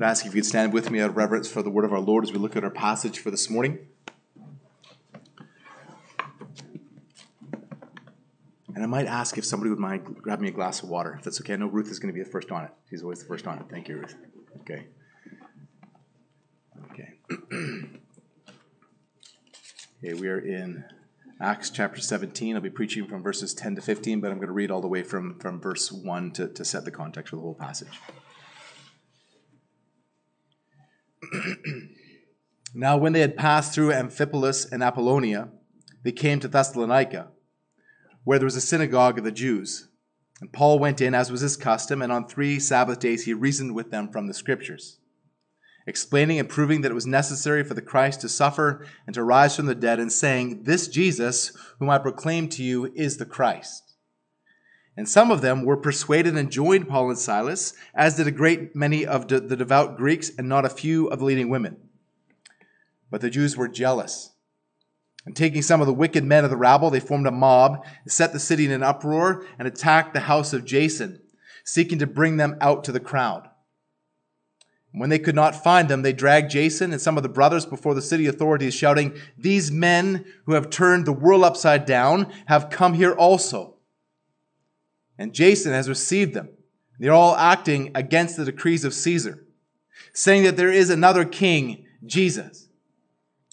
I'd ask if you could stand with me out of reverence for the word of our Lord as we look at our passage for this morning. And I might ask if somebody would mind grab me a glass of water, if that's okay. I know Ruth is going to be the first on it. She's always the first on it. Thank you, Ruth. Okay. Okay. okay, we are in Acts chapter 17. I'll be preaching from verses 10 to 15, but I'm going to read all the way from, from verse 1 to, to set the context for the whole passage. Now, when they had passed through Amphipolis and Apollonia, they came to Thessalonica, where there was a synagogue of the Jews. And Paul went in, as was his custom, and on three Sabbath days he reasoned with them from the Scriptures, explaining and proving that it was necessary for the Christ to suffer and to rise from the dead, and saying, This Jesus, whom I proclaim to you, is the Christ. And some of them were persuaded and joined Paul and Silas, as did a great many of the devout Greeks and not a few of the leading women. But the Jews were jealous. And taking some of the wicked men of the rabble, they formed a mob, set the city in an uproar, and attacked the house of Jason, seeking to bring them out to the crowd. When they could not find them, they dragged Jason and some of the brothers before the city authorities, shouting, These men who have turned the world upside down have come here also and Jason has received them. They're all acting against the decrees of Caesar, saying that there is another king, Jesus.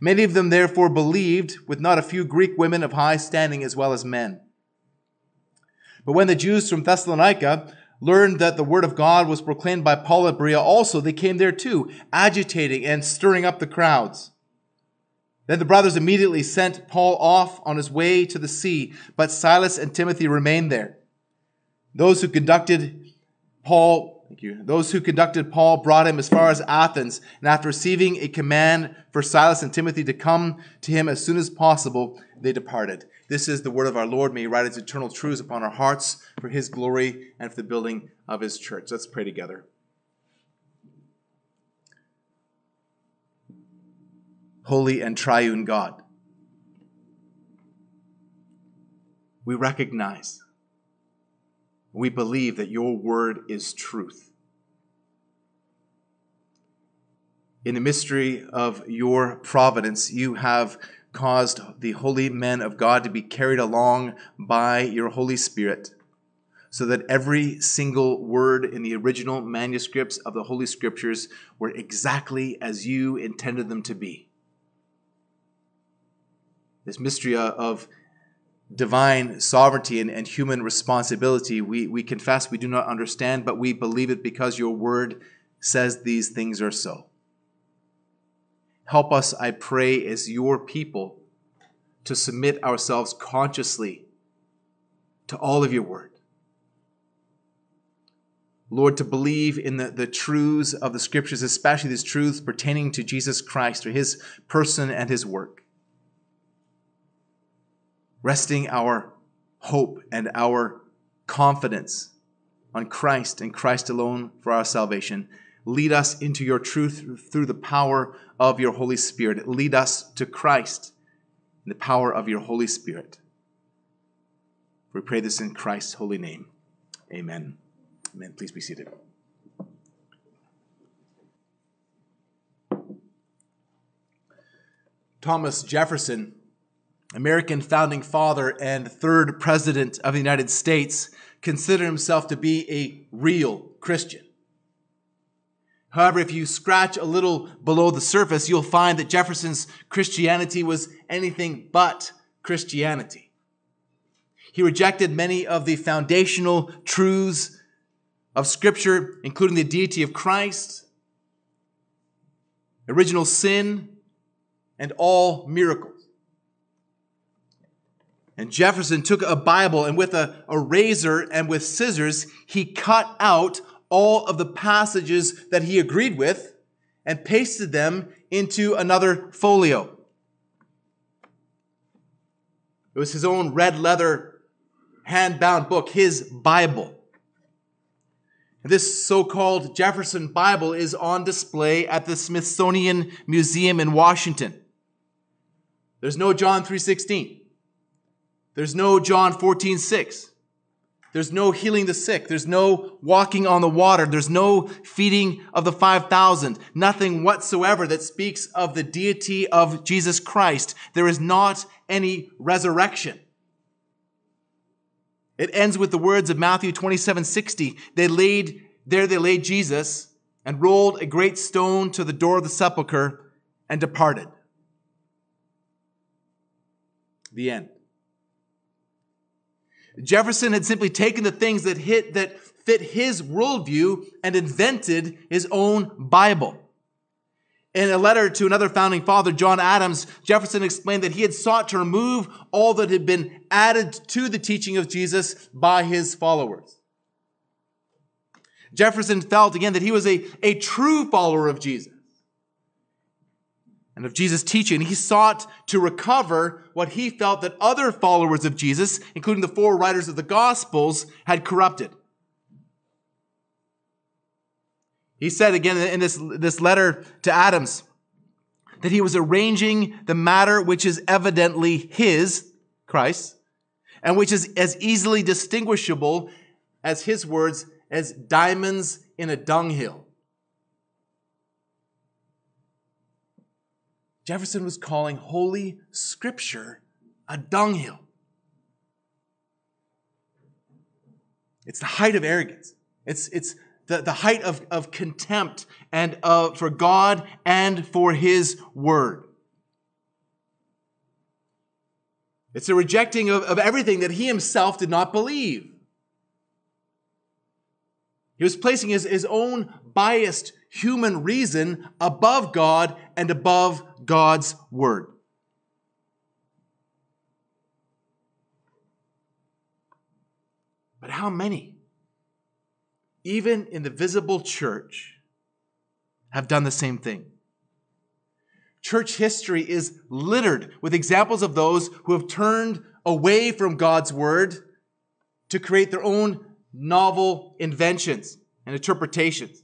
Many of them therefore believed, with not a few Greek women of high standing as well as men. But when the Jews from Thessalonica learned that the word of God was proclaimed by Paul at Berea also, they came there too, agitating and stirring up the crowds. Then the brothers immediately sent Paul off on his way to the sea, but Silas and Timothy remained there. Those who conducted Paul, thank you, those who conducted Paul brought him as far as Athens, and after receiving a command for Silas and Timothy to come to him as soon as possible, they departed. This is the word of our Lord. May he write his eternal truths upon our hearts for his glory and for the building of his church. Let's pray together. holy and triune God. We recognize, we believe that your word is truth. In the mystery of your providence, you have caused the holy men of God to be carried along by your Holy Spirit, so that every single word in the original manuscripts of the Holy Scriptures were exactly as you intended them to be this mystery of divine sovereignty and, and human responsibility, we, we confess we do not understand, but we believe it because your word says these things are so. Help us, I pray, as your people, to submit ourselves consciously to all of your word. Lord, to believe in the, the truths of the scriptures, especially these truths pertaining to Jesus Christ or his person and his work resting our hope and our confidence on Christ and Christ alone for our salvation. Lead us into your truth through the power of your Holy Spirit. Lead us to Christ in the power of your Holy Spirit. We pray this in Christ's holy name. Amen. Amen. Please be seated. Thomas Jefferson American founding father and third president of the United States, considered himself to be a real Christian. However, if you scratch a little below the surface, you'll find that Jefferson's Christianity was anything but Christianity. He rejected many of the foundational truths of Scripture, including the deity of Christ, original sin, and all miracles. And Jefferson took a Bible and with a, a razor and with scissors, he cut out all of the passages that he agreed with and pasted them into another folio. It was his own red leather hand bound book, his Bible. This so called Jefferson Bible is on display at the Smithsonian Museum in Washington. There's no John 3:16. There's no John 14:6. There's no healing the sick. There's no walking on the water. There's no feeding of the 5,000. Nothing whatsoever that speaks of the deity of Jesus Christ. There is not any resurrection. It ends with the words of Matthew 27 60. They laid, there they laid Jesus and rolled a great stone to the door of the sepulchre and departed. The end. Jefferson had simply taken the things that hit, that fit his worldview and invented his own Bible. In a letter to another founding father, John Adams, Jefferson explained that he had sought to remove all that had been added to the teaching of Jesus by his followers. Jefferson felt again that he was a, a true follower of Jesus and of Jesus' teaching. He sought to recover what he felt that other followers of Jesus, including the four writers of the Gospels, had corrupted. He said again in this, this letter to Adams that he was arranging the matter which is evidently his, Christ, and which is as easily distinguishable as his words as diamonds in a dunghill. Jefferson was calling Holy Scripture a dunghill. It's the height of arrogance. It's, it's the, the height of, of contempt and uh, for God and for His Word. It's a rejecting of, of everything that he himself did not believe. He was placing his, his own biased human reason above God and above God's Word. But how many? even in the visible church, have done the same thing. Church history is littered with examples of those who have turned away from God's word to create their own novel inventions and interpretations.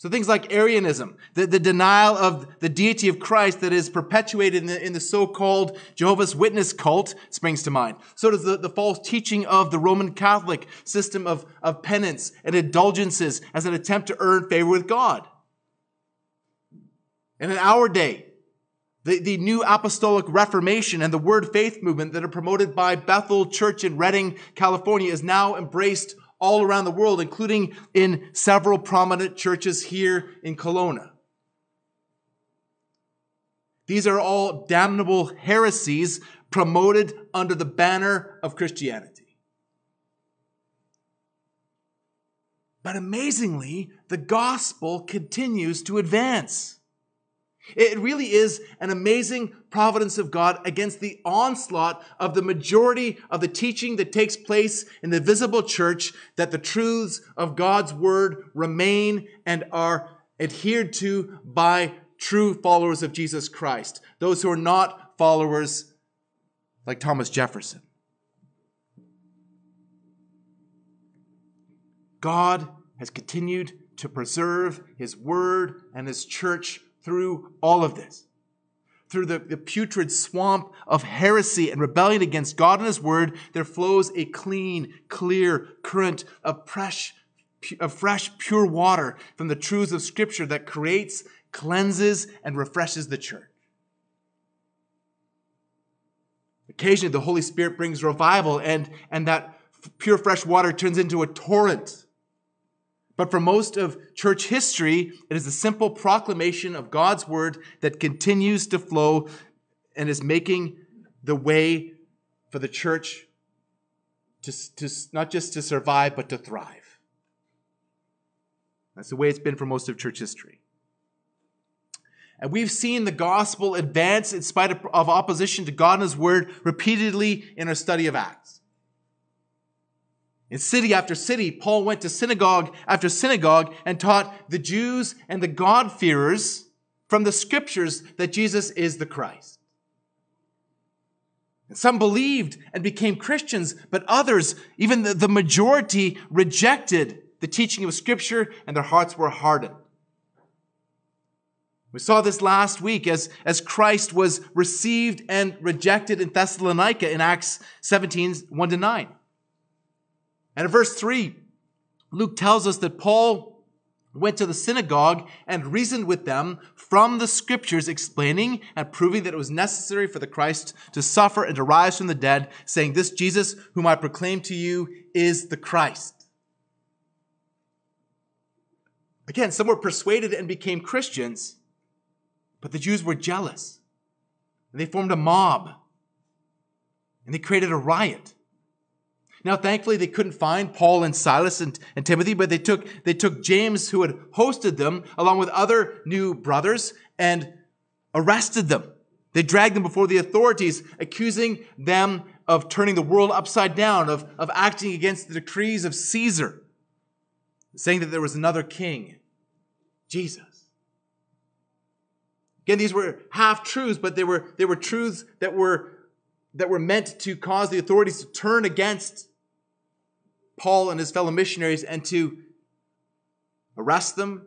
So things like Arianism, the, the denial of the deity of Christ that is perpetuated in the, in the so-called Jehovah's Witness cult springs to mind. So does the, the false teaching of the Roman Catholic system of, of penance and indulgences as an attempt to earn favor with God. And in our day, the, the new apostolic reformation and the word faith movement that are promoted by Bethel Church in Redding, California is now embraced all around the world, including in several prominent churches here in Kelowna. These are all damnable heresies promoted under the banner of Christianity. But amazingly, the gospel continues to advance. It really is an amazing providence of God against the onslaught of the majority of the teaching that takes place in the visible church that the truths of God's word remain and are adhered to by true followers of Jesus Christ. Those who are not followers like Thomas Jefferson. God has continued to preserve his word and his church through all of this. Through the, the putrid swamp of heresy and rebellion against God and His Word, there flows a clean, clear current of fresh, of fresh, pure water from the truths of Scripture that creates, cleanses, and refreshes the church. Occasionally, the Holy Spirit brings revival, and, and that pure, fresh water turns into a torrent but for most of church history, it is the simple proclamation of God's word that continues to flow and is making the way for the church to, to not just to survive, but to thrive. That's the way it's been for most of church history. And we've seen the gospel advance in spite of, of opposition to God and His word repeatedly in our study of Acts. In city after city, Paul went to synagogue after synagogue and taught the Jews and the God-fearers from the scriptures that Jesus is the Christ. Some believed and became Christians, but others, even the, the majority, rejected the teaching of Scripture and their hearts were hardened. We saw this last week as, as Christ was received and rejected in Thessalonica in Acts 17, 1 to 9. And in verse 3, Luke tells us that Paul went to the synagogue and reasoned with them from the scriptures, explaining and proving that it was necessary for the Christ to suffer and to rise from the dead, saying, This Jesus, whom I proclaim to you, is the Christ. Again, some were persuaded and became Christians, but the Jews were jealous. They formed a mob. And they created a riot. Now, thankfully, they couldn't find Paul and Silas and, and, Timothy, but they took, they took James, who had hosted them, along with other new brothers, and arrested them. They dragged them before the authorities, accusing them of turning the world upside down, of, of acting against the decrees of Caesar, saying that there was another king, Jesus. Again, these were half truths, but they were, they were truths that were, that were meant to cause the authorities to turn against Paul and his fellow missionaries and to arrest them,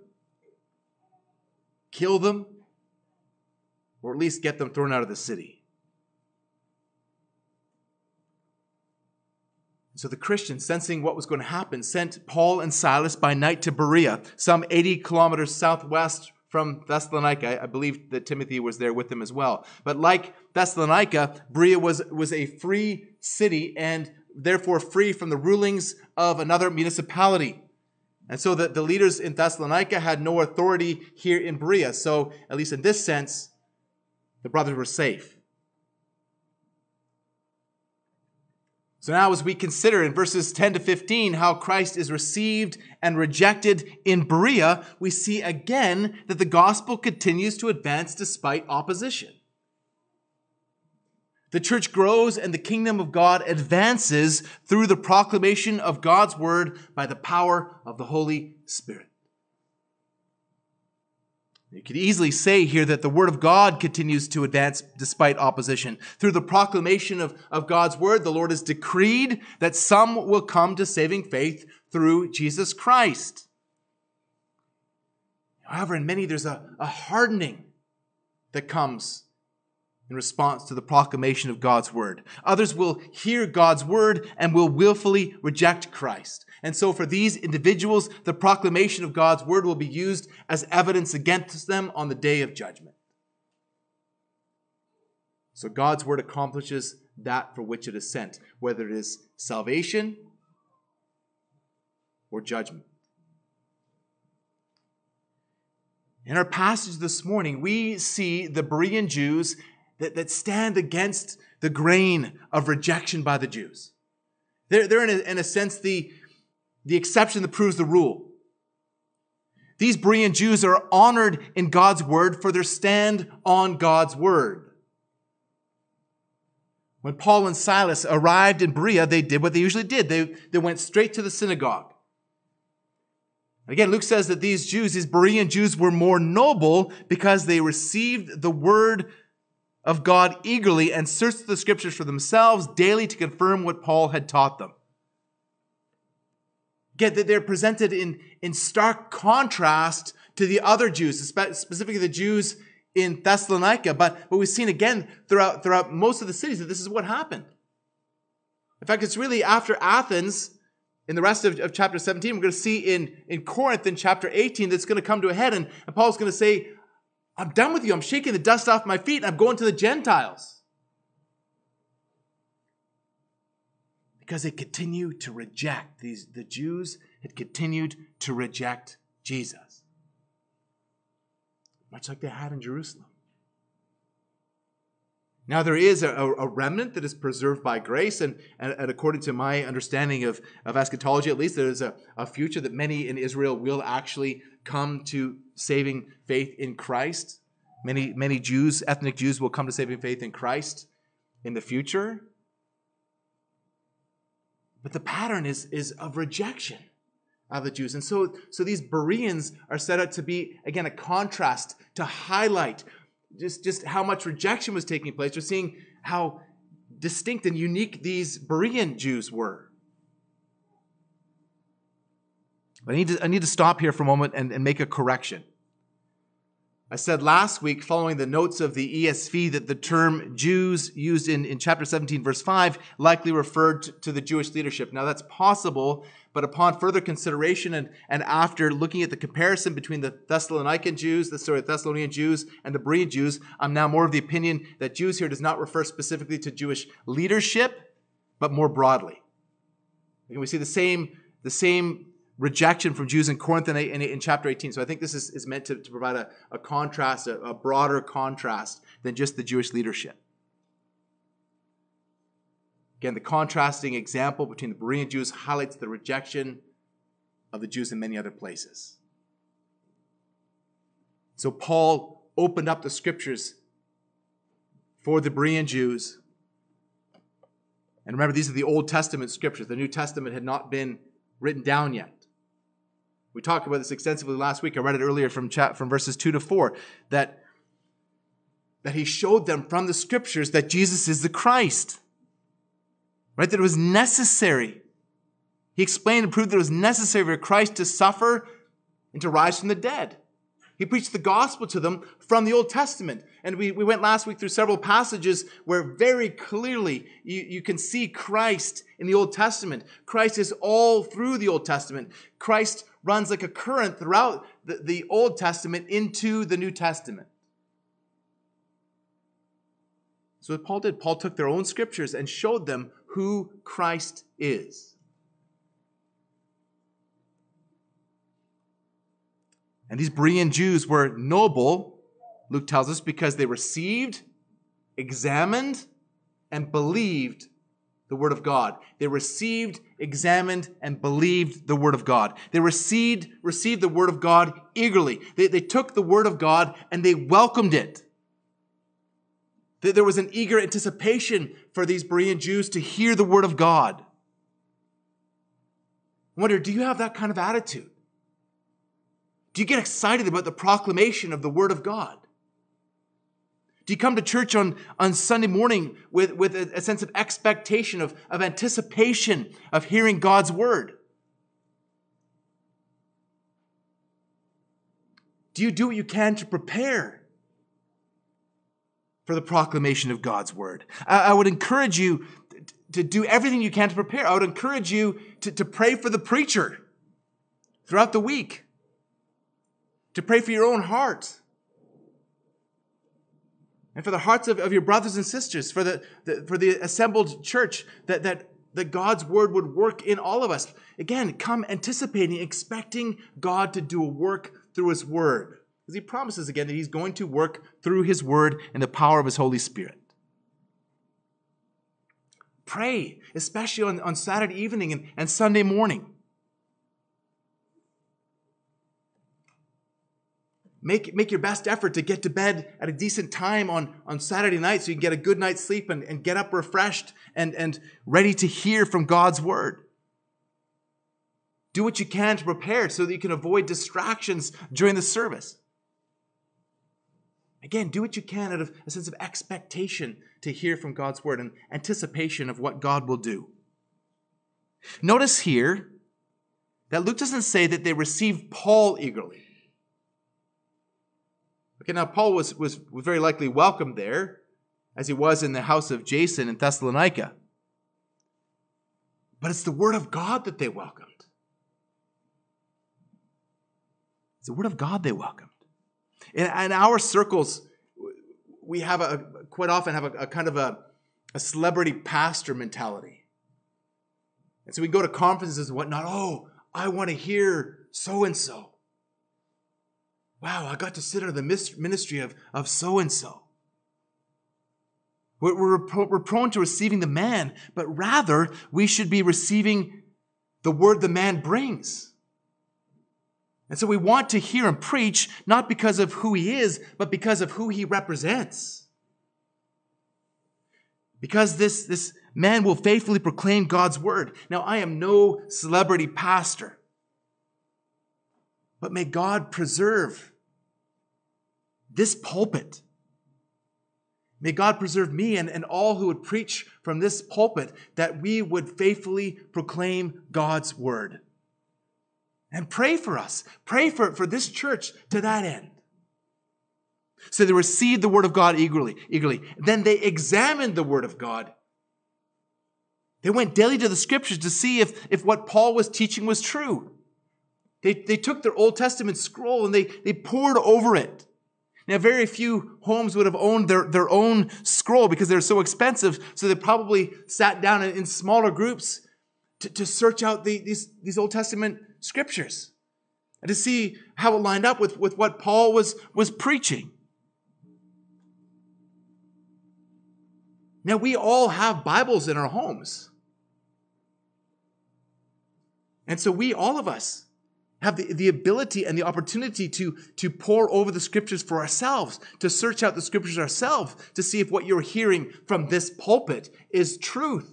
kill them, or at least get them thrown out of the city. So the Christians, sensing what was going to happen, sent Paul and Silas by night to Berea, some 80 kilometers southwest from Thessalonica. I believe that Timothy was there with them as well. But like Thessalonica, Berea was, was a free city and therefore free from the rulings of another municipality. And so the, the leaders in Thessalonica had no authority here in Berea. So, at least in this sense, the brothers were safe. So now, as we consider in verses 10 to 15 how Christ is received and rejected in Berea, we see again that the gospel continues to advance despite opposition. The church grows and the kingdom of God advances through the proclamation of God's word by the power of the Holy Spirit. You could easily say here that the word of God continues to advance despite opposition. Through the proclamation of, of God's word, the Lord has decreed that some will come to saving faith through Jesus Christ. However, in many, there's a, a hardening that comes in response to the proclamation of God's word. Others will hear God's word and will willfully reject Christ. And so for these individuals, the proclamation of God's word will be used as evidence against them on the day of judgment. So God's word accomplishes that for which it is sent, whether it is salvation or judgment. In our passage this morning, we see the Berean Jews that, that stand against the grain of rejection by the Jews. They're, they're in, a, in a sense the, the exception that proves the rule. These Berean Jews are honored in God's word for their stand on God's word. When Paul and Silas arrived in Berea, they did what they usually did. They, they went straight to the synagogue. Again, Luke says that these Jews, these Berean Jews, were more noble because they received the word of God eagerly and searched the scriptures for themselves daily to confirm what Paul had taught them. Get that they're presented in, in stark contrast to the other Jews, specifically the Jews in Thessalonica. But, but we've seen again throughout, throughout most of the cities that this is what happened. In fact, it's really after Athens, in the rest of, of chapter 17, we're going to see in, in Corinth in chapter 18 that's going to come to a head. And, and Paul's going to say, I'm done with you. I'm shaking the dust off my feet and I'm going to the Gentiles. Because they continued to reject these the Jews had continued to reject Jesus. Much like they had in Jerusalem. Now, there is a, a, remnant that is preserved by grace, and, and, and, according to my understanding of, of eschatology, at least, there is a, a future that many in Israel will actually come to saving faith in Christ. Many, many Jews, ethnic Jews, will come to saving faith in Christ in the future. But the pattern is, is of rejection of the Jews. And so, so these Bereans are set out to be, again, a contrast to highlight just, just how much rejection was taking place. We're seeing how distinct and unique these Berean Jews were. But I need to, I need to stop here for a moment and, and make a correction. I said last week, following the notes of the ESV, that the term Jews used in, in chapter 17, verse 5, likely referred to, to the Jewish leadership. Now, that's possible, but upon further consideration and, and after looking at the comparison between the Thessalonican Jews, the sorry, Thessalonian Jews, and the Berean Jews, I'm now more of the opinion that Jews here does not refer specifically to Jewish leadership, but more broadly. And we see the same, the same rejection from Jews in Corinth in, in, in chapter 18. So I think this is, is meant to, to provide a, a contrast, a, a broader contrast than just the Jewish leadership. Again, the contrasting example between the Berean Jews highlights the rejection of the Jews in many other places. So Paul opened up the scriptures for the Berean Jews. And remember, these are the Old Testament scriptures. The New Testament had not been written down yet. We talked about this extensively last week. I read it earlier from chat from verses 2 to 4 that that he showed them from the scriptures that Jesus is the Christ. Right? That it was necessary. He explained and proved that it was necessary for Christ to suffer and to rise from the dead. He preached the gospel to them from the Old Testament. And we, we went last week through several passages where very clearly you, you can see Christ in the Old Testament. Christ is all through the Old Testament. Christ runs like a current throughout the, the Old Testament into the New Testament. So what Paul did, Paul took their own scriptures and showed them who Christ is. And these Berean Jews were noble, Luke tells us, because they received, examined, and believed the Word of God. They received, examined, and believed the Word of God. They received, received the Word of God eagerly. They, they took the Word of God and they welcomed it. There was an eager anticipation for these Berean Jews to hear the Word of God. I wonder, do you have that kind of attitude? Do you get excited about the proclamation of the Word of God? Do you come to church on, on Sunday morning with, with a, a sense of expectation, of, of anticipation of hearing God's Word? Do you do what you can to prepare for the proclamation of God's Word? I, would encourage you to do everything you can to prepare. I would encourage you to, to pray for the preacher throughout the week to pray for your own heart and for the hearts of, of your brothers and sisters, for the, the, for the assembled church, that, that, that God's word would work in all of us. Again, come anticipating, expecting God to do a work through his word. Because he promises again that he's going to work through his word and the power of his Holy Spirit. Pray, especially on, on Saturday evening and, and Sunday morning. make, make your best effort to get to bed at a decent time on, on Saturday night so you can get a good night's sleep and, and get up refreshed and, and ready to hear from God's word. Do what you can to prepare so that you can avoid distractions during the service. Again, do what you can out of a sense of expectation to hear from God's word and anticipation of what God will do. Notice here that Luke doesn't say that they received Paul eagerly. Okay, now Paul was, was, very likely welcomed there, as he was in the house of Jason in Thessalonica. But it's the word of God that they welcomed. It's the word of God they welcomed. In, in our circles, we have a quite often have a, a kind of a, a celebrity pastor mentality. And so we go to conferences and whatnot. Oh, I want to hear so and so. Wow, I got to sit under the ministry of, of so and so. We're, we're prone to receiving the man, but rather we should be receiving the word the man brings. And so we want to hear him preach, not because of who he is, but because of who he represents. Because this, this man will faithfully proclaim God's word. Now, I am no celebrity pastor, but may God preserve this pulpit. May God preserve me and, and all who would preach from this pulpit that we would faithfully proclaim God's word. And pray for us. Pray for, for this church to that end. So they received the word of God eagerly, eagerly. Then they examined the word of God. They went daily to the scriptures to see if, if what Paul was teaching was true. They, they took their Old Testament scroll and they, they pored over it. Now, very few homes would have owned their, their own scroll because they're so expensive. So they probably sat down in, in smaller groups to, to search out the, these, these Old Testament scriptures and to see how it lined up with, with what Paul was, was preaching. Now, we all have Bibles in our homes. And so we, all of us, have the, the ability and the opportunity to, to pore over the scriptures for ourselves, to search out the scriptures ourselves, to see if what you're hearing from this pulpit is truth.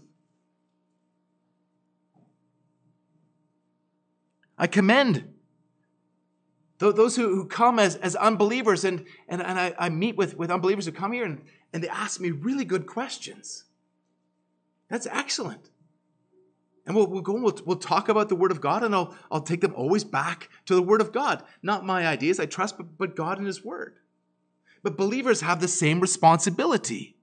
I commend those who, come as, as unbelievers, and, and, and I, I meet with, with unbelievers who come here and, and they ask me really good questions. That's excellent. And we'll, we'll go and we'll, we'll talk about the Word of God, and I'll, I'll take them always back to the Word of God. Not my ideas, I trust, but, but God and His Word. But believers have the same responsibility.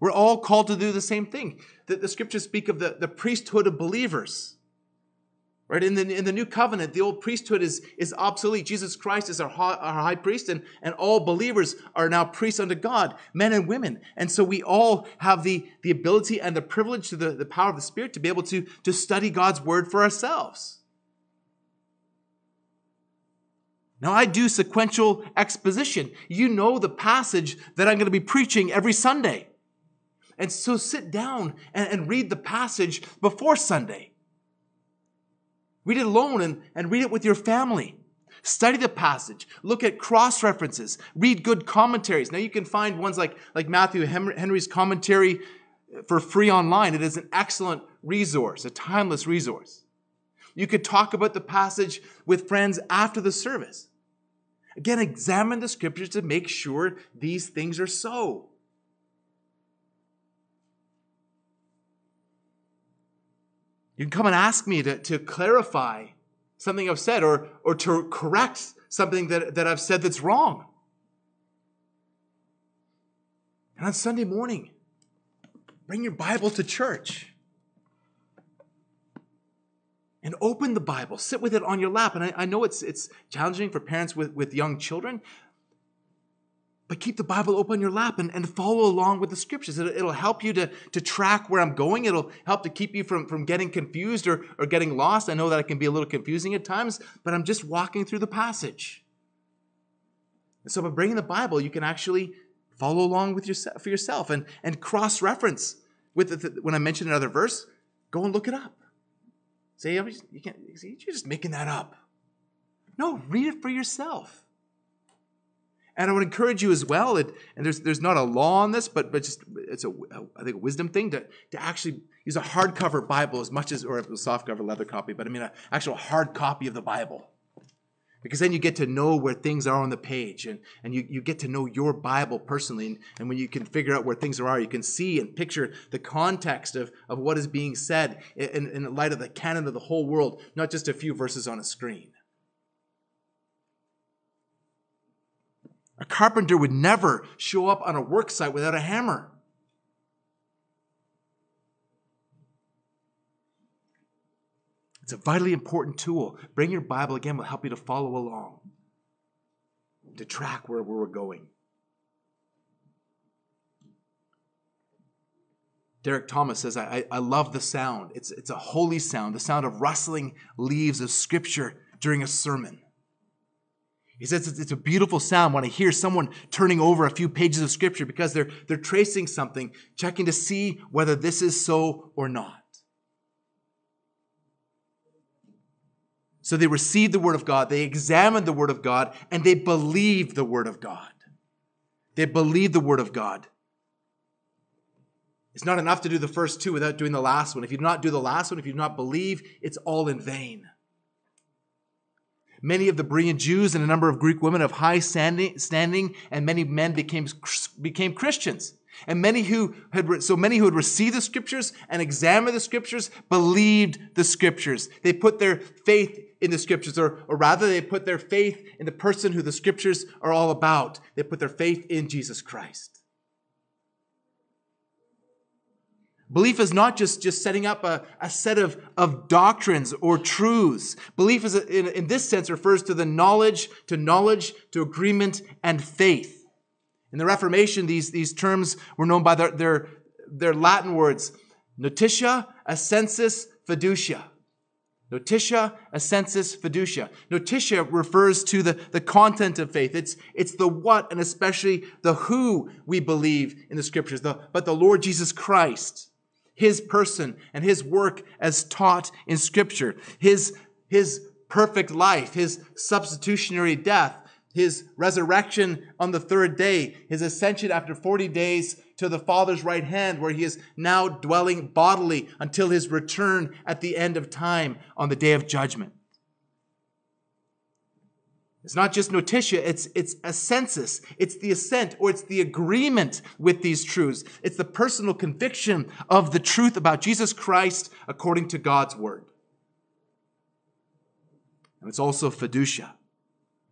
We're all called to do the same thing. The, the scriptures speak of the, the priesthood of believers. Right? In the, in the new covenant, the old priesthood is, is obsolete. Jesus Christ is our high, our high priest, and, and all believers are now priests unto God, men and women. And so we all have the, the ability and the privilege to the, the power of the Spirit to be able to, to study God's word for ourselves. Now, I do sequential exposition. You know the passage that I'm going to be preaching every Sunday. And so sit down and, and read the passage before Sunday. Read it alone and, and read it with your family. Study the passage. Look at cross references. Read good commentaries. Now you can find ones like, like Matthew Henry's commentary for free online. It is an excellent resource, a timeless resource. You could talk about the passage with friends after the service. Again, examine the scriptures to make sure these things are so. You can come and ask me to, to clarify something I've said or, or to correct something that, that I've said that's wrong. And on Sunday morning, bring your Bible to church and open the Bible. Sit with it on your lap. And I, I know it's, it's challenging for parents with, with young children, but keep the Bible open on your lap and, and follow along with the scriptures. It'll, it'll, help you to, to track where I'm going. It'll help to keep you from, from getting confused or, or getting lost. I know that it can be a little confusing at times, but I'm just walking through the passage. And so by bringing the Bible, you can actually follow along with yourself for yourself and, and cross-reference with the, when I mention another verse, go and look it up. Say, you can't, See you're just making that up. No, read it for yourself. And I would encourage you as well, it, and there's, there's not a law on this, but, but just it's a, I think a wisdom thing to, to actually use a hardcover Bible as much as, or a softcover leather copy, but I mean an actual hard copy of the Bible. Because then you get to know where things are on the page and, and you, you get to know your Bible personally. And, and when you can figure out where things are, you can see and picture the context of, of what is being said in, in light of the canon of the whole world, not just a few verses on a screen. A carpenter would never show up on a work site without a hammer. It's a vitally important tool. Bring your Bible again, will help you to follow along, to track where we're going. Derek Thomas says, I, I love the sound. It's, it's a holy sound, the sound of rustling leaves of scripture during a sermon. He says it's a beautiful sound when I hear someone turning over a few pages of scripture because they're, they're tracing something, checking to see whether this is so or not. So they received the word of God, they examined the word of God, and they believed the word of God. They believed the word of God. It's not enough to do the first two without doing the last one. If you do not do the last one, if you do not believe, it's all in vain. Many of the Berean Jews and a number of Greek women of high standing, and many men became, became Christians. And many who had, so many who had received the scriptures and examined the scriptures believed the scriptures. They put their faith in the scriptures, or, or rather, they put their faith in the person who the scriptures are all about. They put their faith in Jesus Christ. Belief is not just, just setting up a, a set of, of doctrines or truths. Belief is, in, in this sense, refers to the knowledge, to knowledge, to agreement, and faith. In the Reformation, these, these terms were known by their, their, their Latin words, notitia, assensus, fiducia. Notitia, assensus, fiducia. Notitia refers to the, the content of faith. It's, it's the what and especially the who we believe in the scriptures, the, but the Lord Jesus Christ, his person and his work as taught in scripture, his, his perfect life, his substitutionary death, his resurrection on the third day, his ascension after 40 days to the Father's right hand, where he is now dwelling bodily until his return at the end of time on the day of judgment. It's not just notitia, it's, it's assensus. It's the assent or it's the agreement with these truths. It's the personal conviction of the truth about Jesus Christ according to God's word. And it's also fiducia.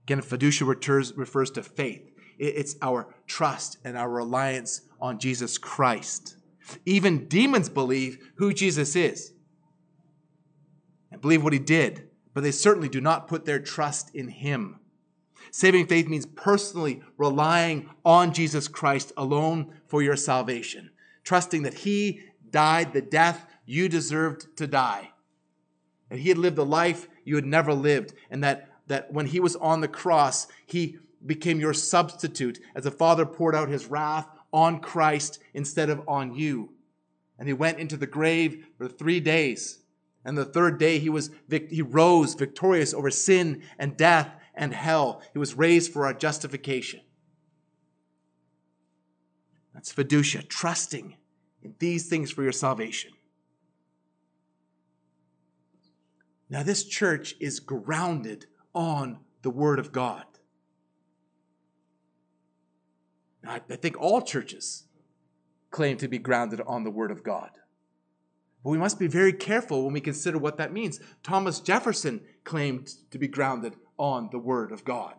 Again, fiducia refers to faith. It's our trust and our reliance on Jesus Christ. Even demons believe who Jesus is and believe what he did, but they certainly do not put their trust in him. Saving faith means personally relying on Jesus Christ alone for your salvation, trusting that he died the death you deserved to die, that he had lived the life you had never lived, and that that when he was on the cross, he became your substitute as the Father poured out his wrath on Christ instead of on you. And he went into the grave for three days. And the third day he was he rose victorious over sin and death and hell. He was raised for our justification. That's fiducia, trusting in these things for your salvation. Now, this church is grounded on the Word of God. I, I think all churches claim to be grounded on the Word of God. But we must be very careful when we consider what that means. Thomas Jefferson claimed to be grounded on the Word of God.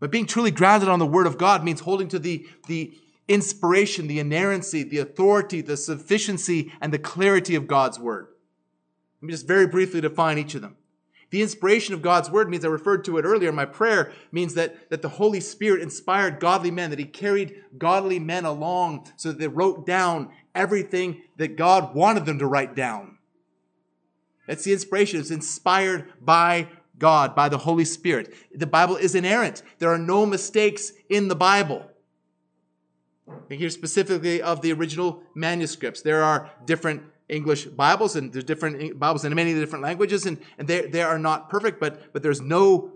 But being truly grounded on the Word of God means holding to the, the inspiration, the inerrancy, the authority, the sufficiency, and the clarity of God's Word. Let me just very briefly define each of them. The inspiration of God's word means I referred to it earlier. My prayer means that, that the Holy Spirit inspired godly men, that He carried godly men along so that they wrote down everything that God wanted them to write down. That's the inspiration. It's inspired by God, by the Holy Spirit. The Bible is inerrant. There are no mistakes in the Bible. Here specifically of the original manuscripts. There are different English Bibles, and there's different Bibles in many different languages, and, and they, they are not perfect, but, but there's no,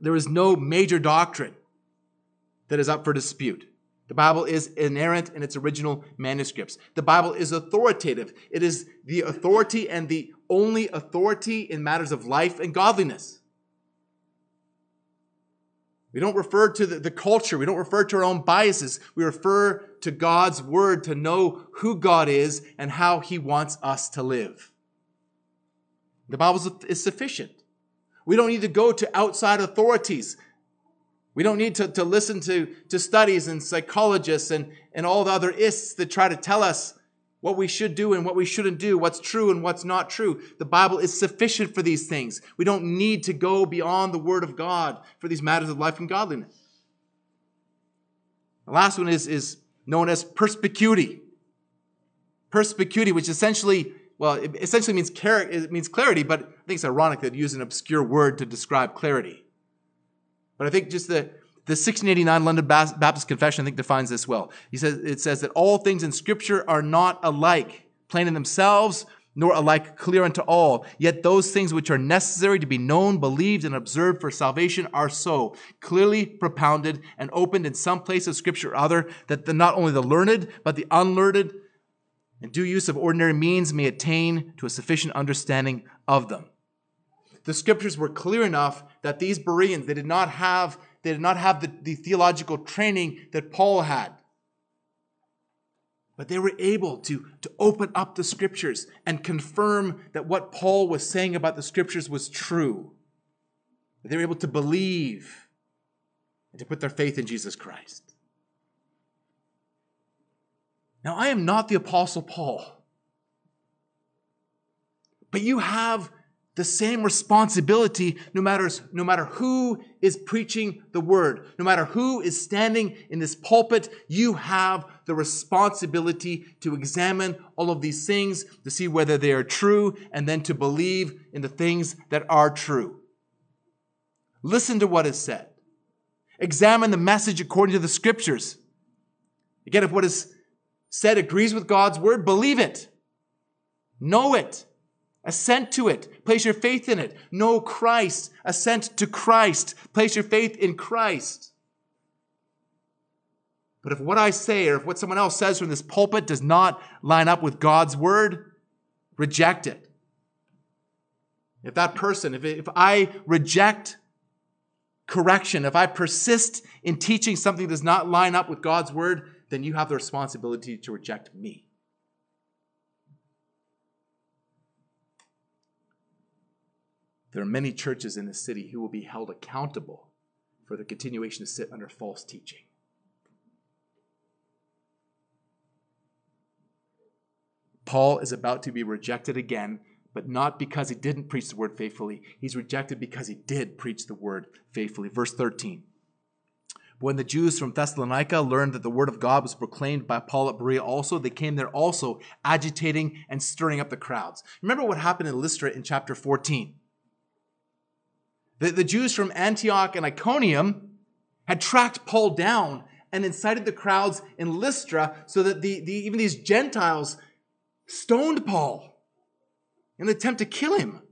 there is no major doctrine that is up for dispute. The Bible is inerrant in its original manuscripts. The Bible is authoritative. It is the authority and the only authority in matters of life and godliness. We don't refer to the, the, culture. We don't refer to our own biases. We refer to God's word to know who God is and how he wants us to live. The Bible is sufficient. We don't need to go to outside authorities. We don't need to, to listen to, to studies and psychologists and, and all the other ists that try to tell us what we should do and what we shouldn't do, what's true and what's not true. The Bible is sufficient for these things. We don't need to go beyond the Word of God for these matters of life and godliness. The last one is, is known as perspicuity. Perspicuity, which essentially, well, it essentially means, it means clarity, but I think it's ironic that use an obscure word to describe clarity. But I think just the, the 1689 London Baptist Confession, I think, defines this well. He says, it says that all things in Scripture are not alike, plain in themselves, nor alike clear unto all. Yet those things which are necessary to be known, believed, and observed for salvation are so clearly propounded and opened in some place of Scripture or other that the, not only the learned, but the unlearned, and due use of ordinary means may attain to a sufficient understanding of them. The scriptures were clear enough that these Bereans, they did not have, they did not have the, the theological training that Paul had. But they were able to, to open up the scriptures and confirm that what Paul was saying about the scriptures was true. They were able to believe and to put their faith in Jesus Christ. Now, I am not the Apostle Paul, but you have the same responsibility no matter, no matter who is preaching the word, no matter who is standing in this pulpit, you have the responsibility to examine all of these things, to see whether they are true, and then to believe in the things that are true. Listen to what is said. Examine the message according to the scriptures. Again, if what is said agrees with God's word, believe it. Know it. Assent to it. Place your faith in it. Know Christ. Assent to Christ. Place your faith in Christ. But if what I say or if what someone else says from this pulpit does not line up with God's word, reject it. If that person, if, if I reject correction, if I persist in teaching something that does not line up with God's word, then you have the responsibility to reject me. There are many churches in the city who will be held accountable for the continuation to sit under false teaching. Paul is about to be rejected again, but not because he didn't preach the word faithfully. He's rejected because he did preach the word faithfully. Verse 13. When the Jews from Thessalonica learned that the word of God was proclaimed by Paul at Berea also, they came there also, agitating and stirring up the crowds. Remember what happened in Lystra in chapter 14. The, the Jews from Antioch and Iconium had tracked Paul down and incited the crowds in Lystra so that the, the, even these Gentiles stoned Paul in an attempt to kill him.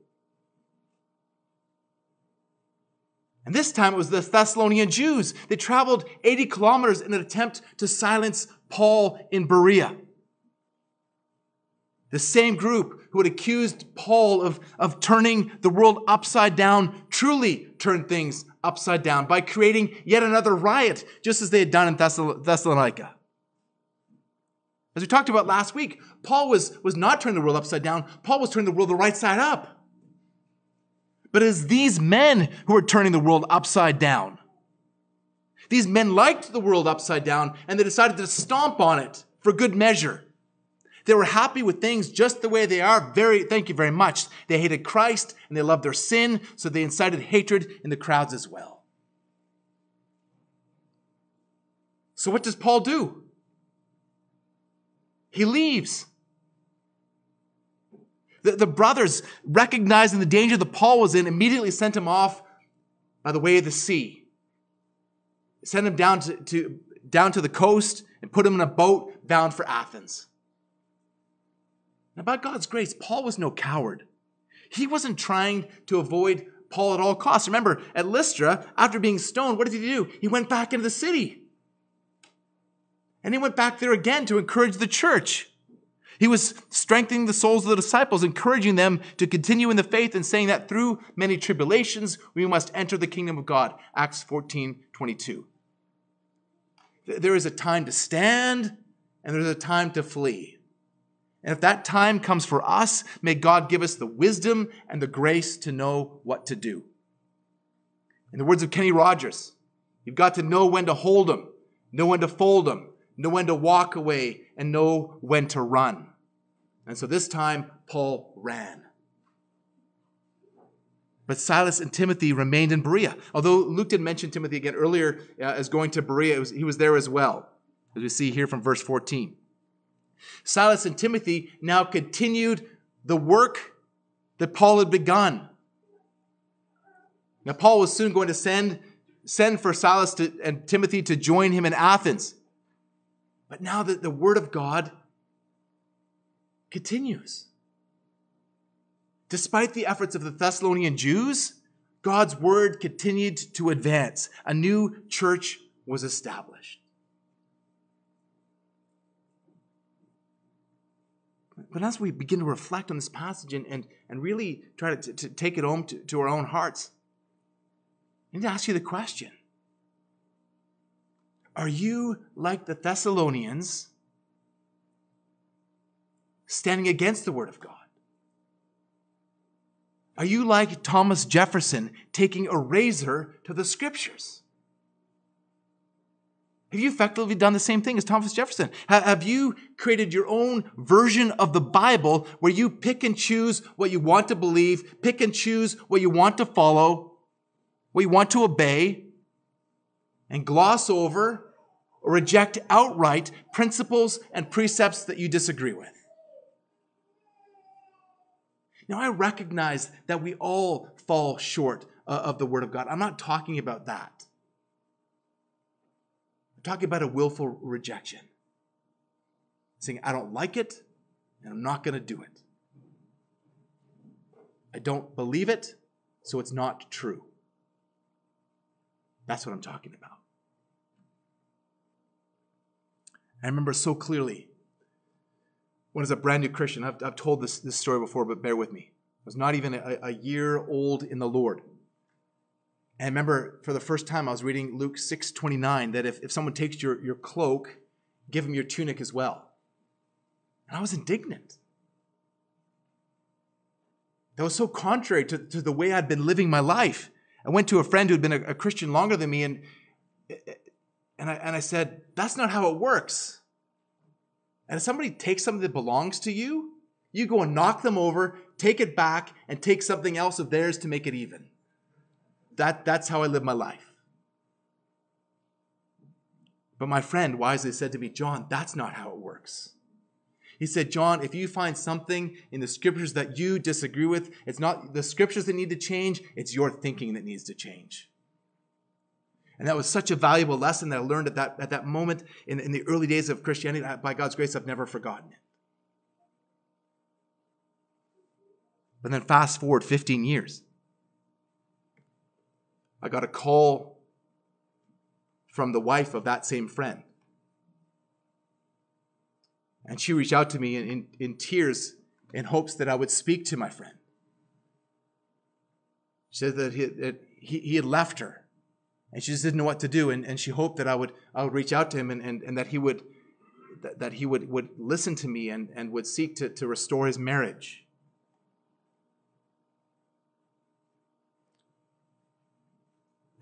And this time it was the Thessalonian Jews. They traveled 80 kilometers in an attempt to silence Paul in Berea. The same group who had accused Paul of, of turning the world upside down truly turned things upside down by creating yet another riot, just as they had done in Thessalonica. As we talked about last week, Paul was, was not turning the world upside down, Paul was turning the world the right side up. But it is these men who are turning the world upside down. These men liked the world upside down and they decided to stomp on it for good measure. They were happy with things just the way they are. Very, thank you very much. They hated Christ and they loved their sin, so they incited hatred in the crowds as well. So what does Paul do? He leaves. The, the brothers, recognizing the danger that Paul was in, immediately sent him off by the way of the sea. Sent him down to, to, down to the coast and put him in a boat bound for Athens. Now, by God's grace, Paul was no coward. He wasn't trying to avoid Paul at all costs. Remember, at Lystra, after being stoned, what did he do? He went back into the city. And he went back there again to encourage the church. He was strengthening the souls of the disciples, encouraging them to continue in the faith and saying that through many tribulations, we must enter the kingdom of God. Acts 14 22. There is a time to stand and there's a time to flee. And if that time comes for us, may God give us the wisdom and the grace to know what to do. In the words of Kenny Rogers, you've got to know when to hold them, know when to fold them, know when to walk away, and know when to run. And so this time, Paul ran. But Silas and Timothy remained in Berea. Although Luke did mention Timothy again earlier uh, as going to Berea, was, he was there as well, as we see here from verse 14. Silas and Timothy now continued the work that Paul had begun. Now, Paul was soon going to send, send for Silas to, and Timothy to join him in Athens. But now that the word of God continues. Despite the efforts of the Thessalonian Jews, God's word continued to advance. A new church was established. But as we begin to reflect on this passage and, and, and really try to, to, take it home to, to our own hearts, I need to ask you the question Are you like the Thessalonians standing against the Word of God? Are you like Thomas Jefferson taking a razor to the Scriptures? Have you effectively done the same thing as Thomas Jefferson? Have you created your own version of the Bible where you pick and choose what you want to believe, pick and choose what you want to follow, what you want to obey, and gloss over or reject outright principles and precepts that you disagree with? Now, I recognize that we all fall short uh, of the Word of God. I'm not talking about that. I'm talking about a willful rejection. Saying, I don't like it, and I'm not going to do it. I don't believe it, so it's not true. That's what I'm talking about. I remember so clearly when I was a brand new Christian. I've, I've told this, this story before, but bear with me. I was not even a, a year old in the Lord. And remember for the first time I was reading Luke 6:29 that if, if someone takes your, your cloak, give him your tunic as well. And I was indignant. That was so contrary to, to the way I'd been living my life. I went to a friend who had been a, a Christian longer than me, and, and, I, and I said, That's not how it works. And if somebody takes something that belongs to you, you go and knock them over, take it back, and take something else of theirs to make it even. That, that's how I live my life. But my friend wisely said to me, John, that's not how it works. He said, John, if you find something in the scriptures that you disagree with, it's not the scriptures that need to change, it's your thinking that needs to change. And that was such a valuable lesson that I learned at that, at that moment in, in the early days of Christianity. By God's grace, I've never forgotten it. But then fast forward 15 years. I got a call from the wife of that same friend. And she reached out to me in, in, in, tears in hopes that I would speak to my friend. She said that he, that he, he had left her and she just didn't know what to do. And, and she hoped that I would, I would reach out to him and, and, and that he would, that, he would, would listen to me and, and would seek to, to restore his marriage.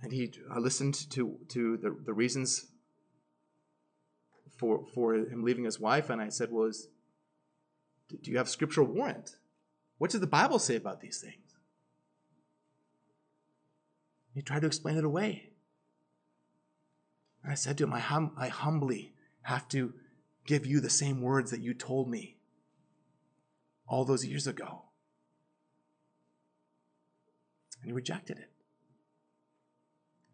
And he I listened to to the, the reasons for for him leaving his wife, and I said, "Well, do you have scriptural warrant? What does the Bible say about these things?" He tried to explain it away. And I said to him, I, hum, I humbly have to give you the same words that you told me all those years ago. And he rejected it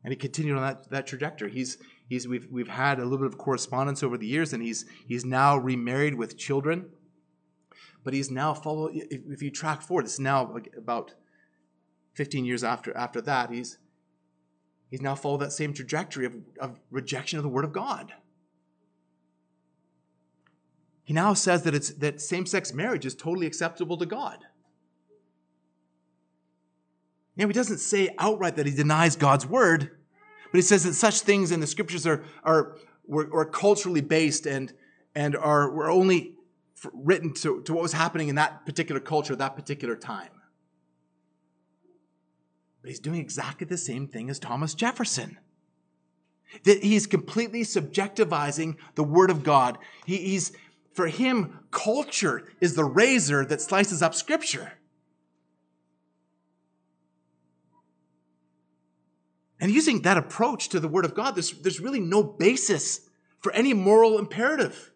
and he continued on that, that trajectory. He's, he's, we've, we've had a little bit of correspondence over the years, and he's, he's now remarried with children. But he's now follow. If, if you track forward, it's now about 15 years after after that. He's he's now followed that same trajectory of, of rejection of the Word of God. He now says that it's that same-sex marriage is totally acceptable to God. Know, he doesn't say outright that he denies God's word, but he says that such things in the scriptures are, are, were, culturally based and, and are, were only written to, to what was happening in that particular culture, at that particular time. But he's doing exactly the same thing as Thomas Jefferson. That he's completely subjectivizing the word of God. He, he's, for him, culture is the razor that slices up scripture. And using that approach to the Word of God, there's, there's really no basis for any moral imperative.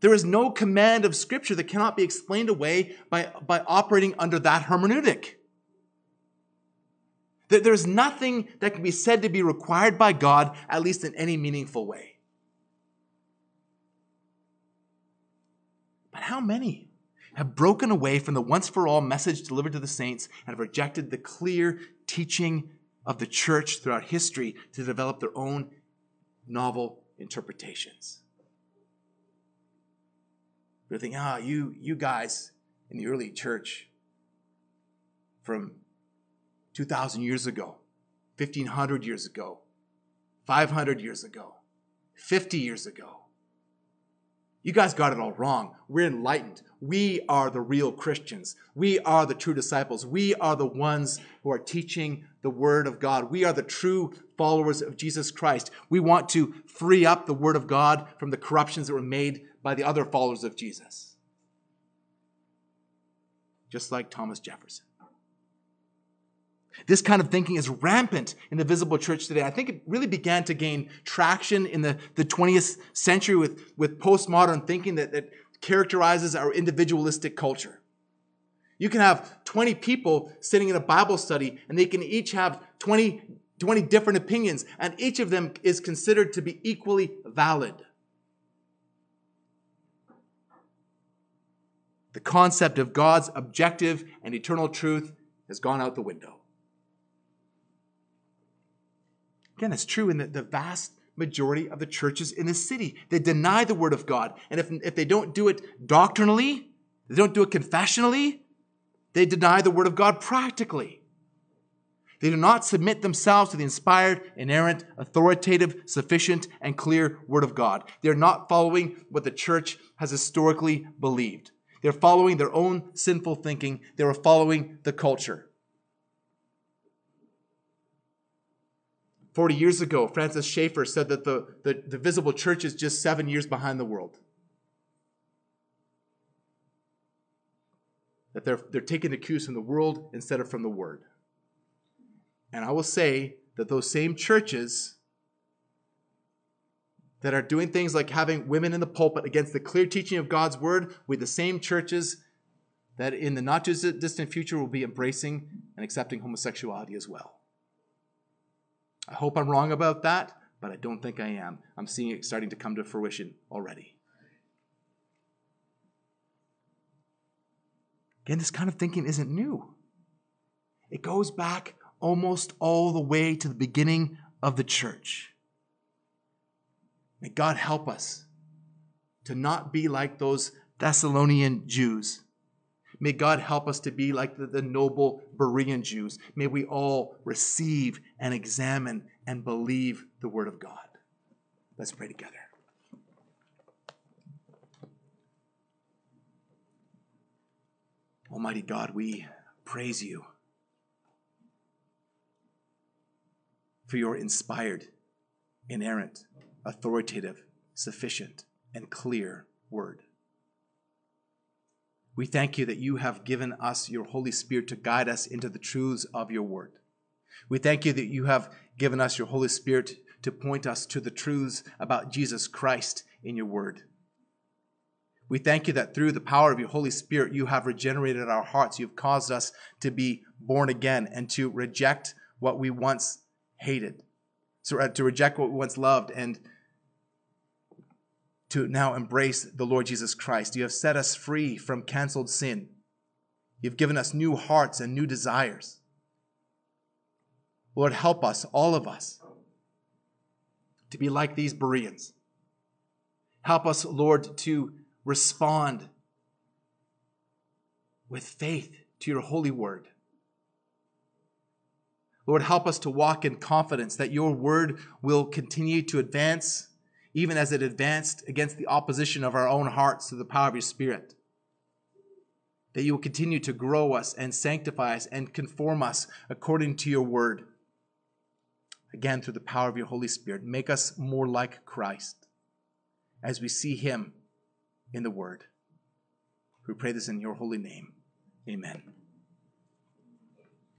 There is no command of Scripture that cannot be explained away by, by operating under that hermeneutic. There's nothing that can be said to be required by God, at least in any meaningful way. But how many have broken away from the once for all message delivered to the saints and have rejected the clear teaching of the church throughout history to develop their own novel interpretations. They're thinking, ah, you, you guys in the early church from 2,000 years ago, 1,500 years ago, 500 years ago, 50 years ago. You guys got it all wrong. We're enlightened. We are the real Christians. We are the true disciples. We are the ones who are teaching the Word of God. We are the true followers of Jesus Christ. We want to free up the Word of God from the corruptions that were made by the other followers of Jesus. Just like Thomas Jefferson. This kind of thinking is rampant in the visible church today. I think it really began to gain traction in the, the 20th century with, with postmodern thinking that, that characterizes our individualistic culture. You can have 20 people sitting in a Bible study, and they can each have 20, 20 different opinions, and each of them is considered to be equally valid. The concept of God's objective and eternal truth has gone out the window. Again, it's true in the, the vast majority of the churches in the city. They deny the word of God. And if, if they don't do it doctrinally, they don't do it confessionally, they deny the word of God practically. They do not submit themselves to the inspired, inerrant, authoritative, sufficient, and clear word of God. They're not following what the church has historically believed. They're following their own sinful thinking. They're following the culture. 40 years ago, Francis Schaeffer said that the, the, the visible church is just seven years behind the world. That they're, they're taking the cues from the world instead of from the word. And I will say that those same churches that are doing things like having women in the pulpit against the clear teaching of God's word with the same churches that in the not too distant future will be embracing and accepting homosexuality as well. I hope I'm wrong about that, but I don't think I am. I'm seeing it starting to come to fruition already. Again, this kind of thinking isn't new. It goes back almost all the way to the beginning of the church. May God help us to not be like those Thessalonian Jews May God help us to be like the, the noble Berean Jews. May we all receive and examine and believe the Word of God. Let's pray together. Almighty God, we praise you for your inspired, inerrant, authoritative, sufficient, and clear word. We thank you that you have given us your Holy Spirit to guide us into the truths of your word. We thank you that you have given us your Holy Spirit to point us to the truths about Jesus Christ in your word. We thank you that through the power of your Holy Spirit, you have regenerated our hearts. You've caused us to be born again and to reject what we once hated, so uh, to reject what we once loved and to now embrace the Lord Jesus Christ. You have set us free from canceled sin. You've given us new hearts and new desires. Lord, help us, all of us, to be like these Bereans. Help us, Lord, to respond with faith to your holy word. Lord, help us to walk in confidence that your word will continue to advance even as it advanced against the opposition of our own hearts through the power of your Spirit. That you will continue to grow us and sanctify us and conform us according to your word. Again, through the power of your Holy Spirit, make us more like Christ as we see him in the word. We pray this in your holy name. Amen.